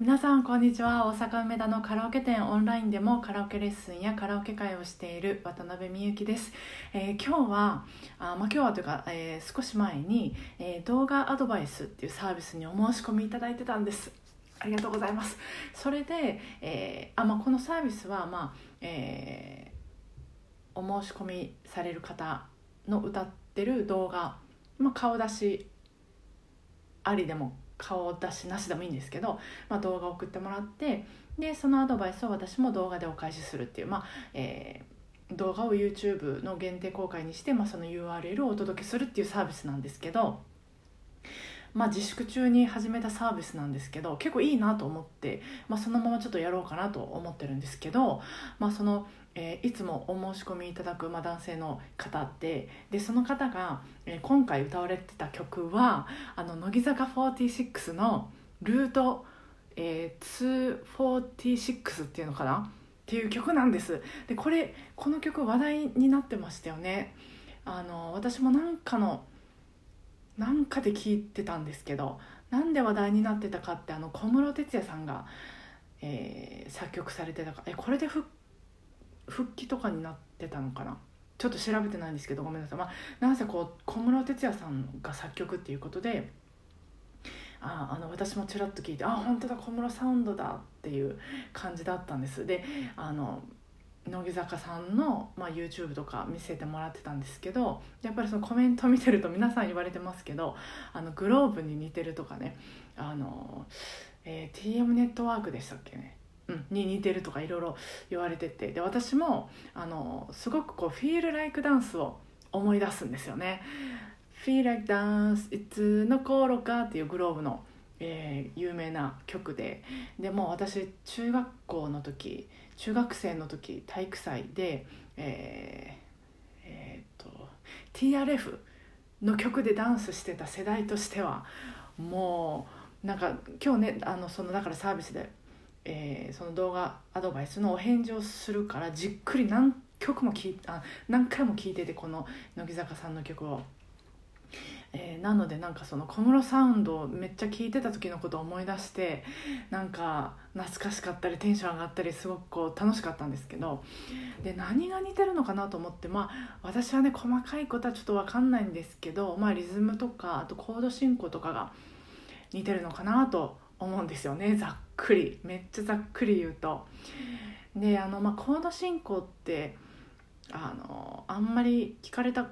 皆さんこんにちは。大阪梅田のカラオケ店オンラインでもカラオケレッスンやカラオケ会をしている渡辺美幸です、えー、今日はあ、まあ、今日はというか、えー、少し前に、えー、動画アドバイスっていうサービスにお申し込みいただいてたんです。ありがとうございます。それで、えあまあ、このサービスは、まあえお申し込みされる方の歌ってる動画、まあ、顔出しありでも顔出しなしでもいいんですけど、まあ、動画を送ってもらってでそのアドバイスを私も動画でお返しするっていう、まあえー、動画を YouTube の限定公開にして、まあ、その URL をお届けするっていうサービスなんですけど。まあ、自粛中に始めたサービスなんですけど結構いいなと思って、まあ、そのままちょっとやろうかなと思ってるんですけど、まあ、そのえー、いつもお申し込みいただく、まあ、男性の方ってでその方が、えー、今回歌われてた曲はあの乃木坂46の「ルート、えー、246」っていうのかな？っていう曲なんです。でこれこの曲話題になってましたよね。あの私もなんかのなんかで聞いてたんですけどなんで話題になってたかってあの小室哲哉さんが、えー、作曲されてたか。えこれで復帰とかになってたのかな。ちょっと調べてないんですけどごめんなさい。まあなんせこう小室哲哉さんが作曲っていうことでああの私もちらっと聞いてあ本当だ小室サウンドだっていう感じだったんです。であの乃木坂さんの、まあ、YouTube とか見せてもらってたんですけどやっぱりそのコメント見てると皆さん言われてますけどあのグローブに似てるとかねあの、えー、TM ネットワークでしたっけねうんに似てるとかいろいろ言われててで私もあのすごくこう「Feel Like Dance」を思い出すんですよね。Feel Like Dance いつの頃かっていうグローブの、えー、有名な曲ででも私中学校の時中学生の時体育祭でえー、えー、っと TRF の曲でダンスしてた世代としてはもうなんか今日ねあのそのだからサービスでえー、その動画アドバイスのお返事をするからじっくり何曲も聞いあ何回も聴いててこの乃木坂さんの曲を。なのでなんかその小室サウンドをめっちゃ聴いてた時のことを思い出してなんか懐かしかったりテンション上がったりすごくこう楽しかったんですけどで何が似てるのかなと思ってまあ私はね細かいことはちょっと分かんないんですけど、まあ、リズムとかあとコード進行とかが似てるのかなと思うんですよねざっくりめっちゃざっくり言うと。であの、まあ、コード進行ってあのあんまり聞かれた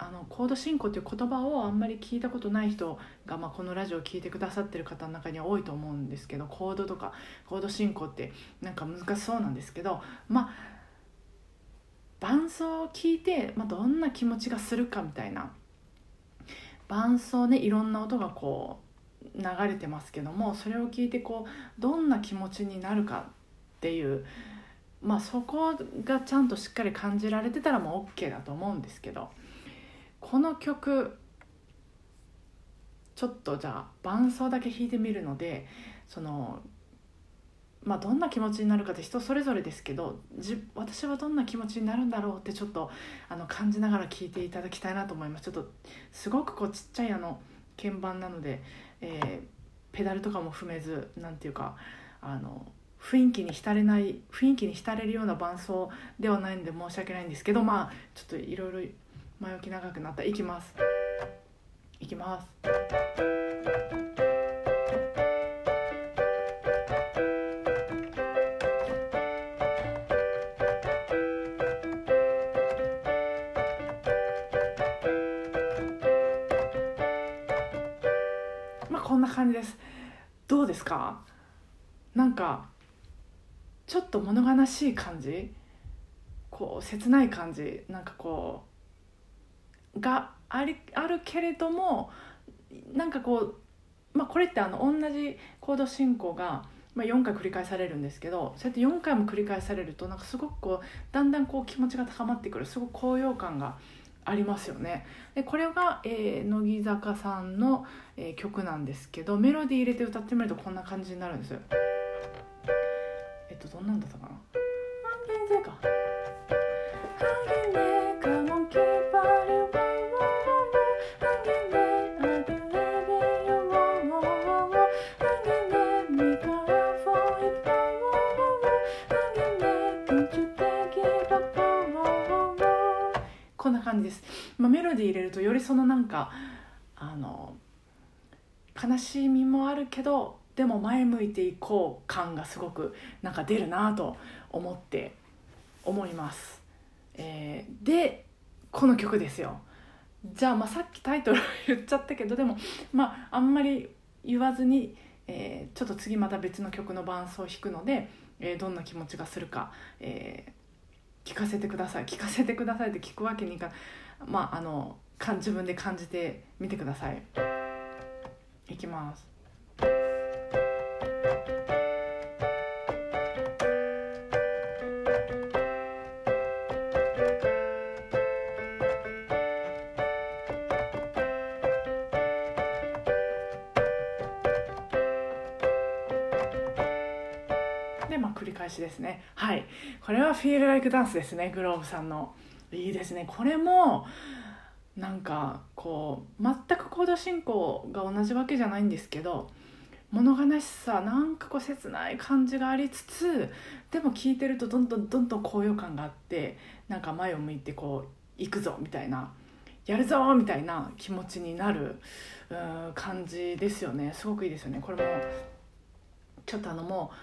あのコード進行っていう言葉をあんまり聞いたことない人が、まあ、このラジオを聴いてくださってる方の中には多いと思うんですけどコードとかコード進行ってなんか難しそうなんですけどまあ伴奏を聞いて、まあ、どんな気持ちがするかみたいな伴奏ねいろんな音がこう流れてますけどもそれを聞いてこうどんな気持ちになるかっていうまあそこがちゃんとしっかり感じられてたらもう OK だと思うんですけどこの曲ちょっとじゃあ伴奏だけ弾いてみるのでそのまあどんな気持ちになるかって人それぞれですけどじ私はどんな気持ちになるんだろうってちょっとあの感じながら聴いていただきたいなと思います。ちょっとすごくこうちっちゃいあの鍵盤なのでえー、ペダルとかも踏めず何ていうかあの雰囲気に浸れない雰囲気に浸れるような伴奏ではないんで申し訳ないんですけどまあちょっといろいろ前置き長くなった。いきます。いきます。まあこんな感じです。どうですか？なんかちょっと物悲しい感じ？こう切ない感じ？なんかこうがありあるけれどもなんかこうまあこれってあの同じコード進行が、まあ、4回繰り返されるんですけどそうやって4回も繰り返されるとなんかすごくこうだんだんこう気持ちが高まってくるすごく高揚感がありますよね。でこれが、えー、乃木坂さんの、えー、曲なんですけどメロディー入れて歌ってみるとこんな感じになるんですよ。えっとどんなんだったかな？全然か。です、まあ、メロディー入れるとよりそのなんかあの悲しみもあるけどでも前向いていこう感がすごくなんか出るなと思って思います、えー、でこの曲ですよ。じゃあまあさっきタイトル言っちゃったけどでもまああんまり言わずに、えー、ちょっと次また別の曲の伴奏を弾くので、えー、どんな気持ちがするか、えー、聞かせてください聞かせてくださいって聞くわけにいかまああの自分で感じてみてください。いきます。繰り返しですね。はい。これは「Feel Like Dance」ですね。グローブさんの。いいですね。これもなんかこう全くコード進行が同じわけじゃないんですけど物悲しさなんかこう切ない感じがありつつでも聴いてるとどんどんどんどん高揚感があってなんか前を向いてこう行くぞみたいなやるぞみたいな気持ちになる感じですよね。すごくいいですよね。これもちょっとあのもう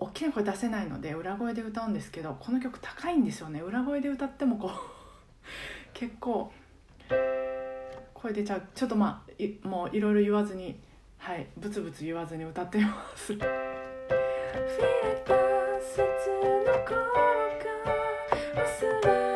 大きな声出せないので裏声で歌うんですけどこの曲高いんですよね。裏声で歌ってもこう 結構声出ちゃう。ちょっとまあもういろいろ言わずにはいブツブツ言わずに歌ってみます。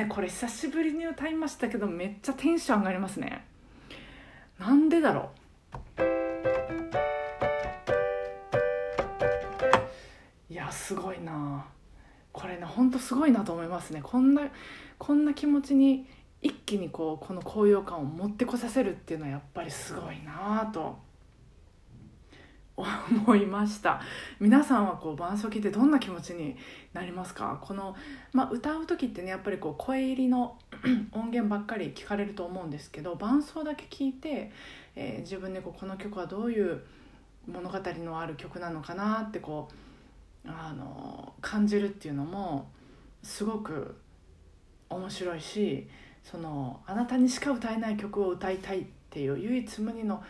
ねこれ久しぶりに歌いましたけどめっちゃテンション上がりますね。なんでだろう？いやすごいな。これねほんとすごいなと思いますね。こんなこんな気持ちに一気にこうこの高揚感を持ってこさせるっていうのはやっぱりすごいなと思いました。皆さんはこう伴奏聞いてどんな気持ちになりますか？この、まあ、歌う時ってねやっぱりこう声入りの 音源ばっかり聞かれると思うんですけど伴奏だけ聞いて、えー、自分でこうこの曲はどういう物語のある曲なのかなってこうあの感じるっていうのもすごく面白いしそのあなたにしか歌えない曲を歌いたいっていう唯一無二の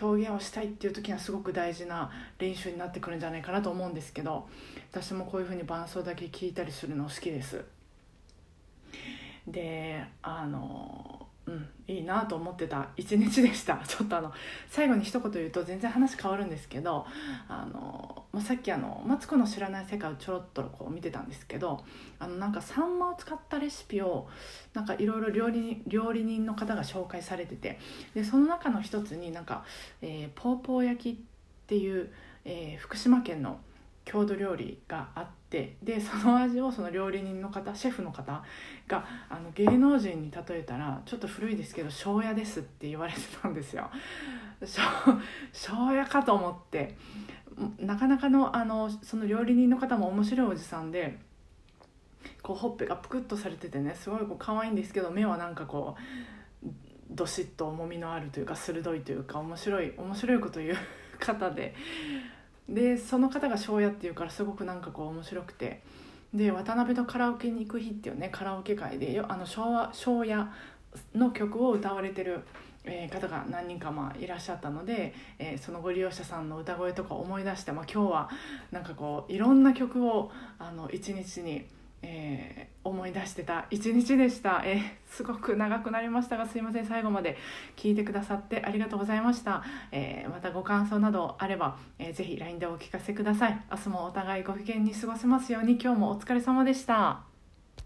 表現をしたいっていう時にはすごく大事な練習になってくるんじゃないかなと思うんですけど私もこういうふうに伴奏だけ聴いたりするの好きです。であのうんいいなと思ってた一日でした。ちょっとあの最後に一言言うと全然話変わるんですけどあの、まあ、さっきあの「マツコの知らない世界」をちょろっとこう見てたんですけどあのなんかサンマを使ったレシピをなんかいろいろ料理料理人の方が紹介されててでその中の一つになんか、えー、ポーポー焼きっていう、えー、福島県の郷土料理があってでその味をその料理人の方シェフの方があの芸能人に例えたらちょっと古いですけど庄屋ですって言われてたんですよ。庄屋かと思ってなかなかのあのその料理人の方も面白いおじさんでこうほっぺがぷくっとされててねすごいこう可愛いんですけど目はなんかこうどしっと重みのあるというか鋭いというか面白い面白いこと言う方ででその方が庄屋っていうからすごくなんかこう面白くてで渡辺とカラオケに行く日っていうねカラオケ会であの昭和庄屋の曲を歌われてる、えー、方が何人かまあいらっしゃったので、えー、そのご利用者さんの歌声とか思い出して、まあ、今日はなんかこういろんな曲をあの一日に。えー、思い出してた一日でした、えー、すごく長くなりましたがすいません。最後まで聞いてくださってありがとうございました、えー、またご感想などあれば、えー、ぜひ LINE でお聞かせください。明日もお互いご機嫌に過ごせますように。今日もお疲れ様でした。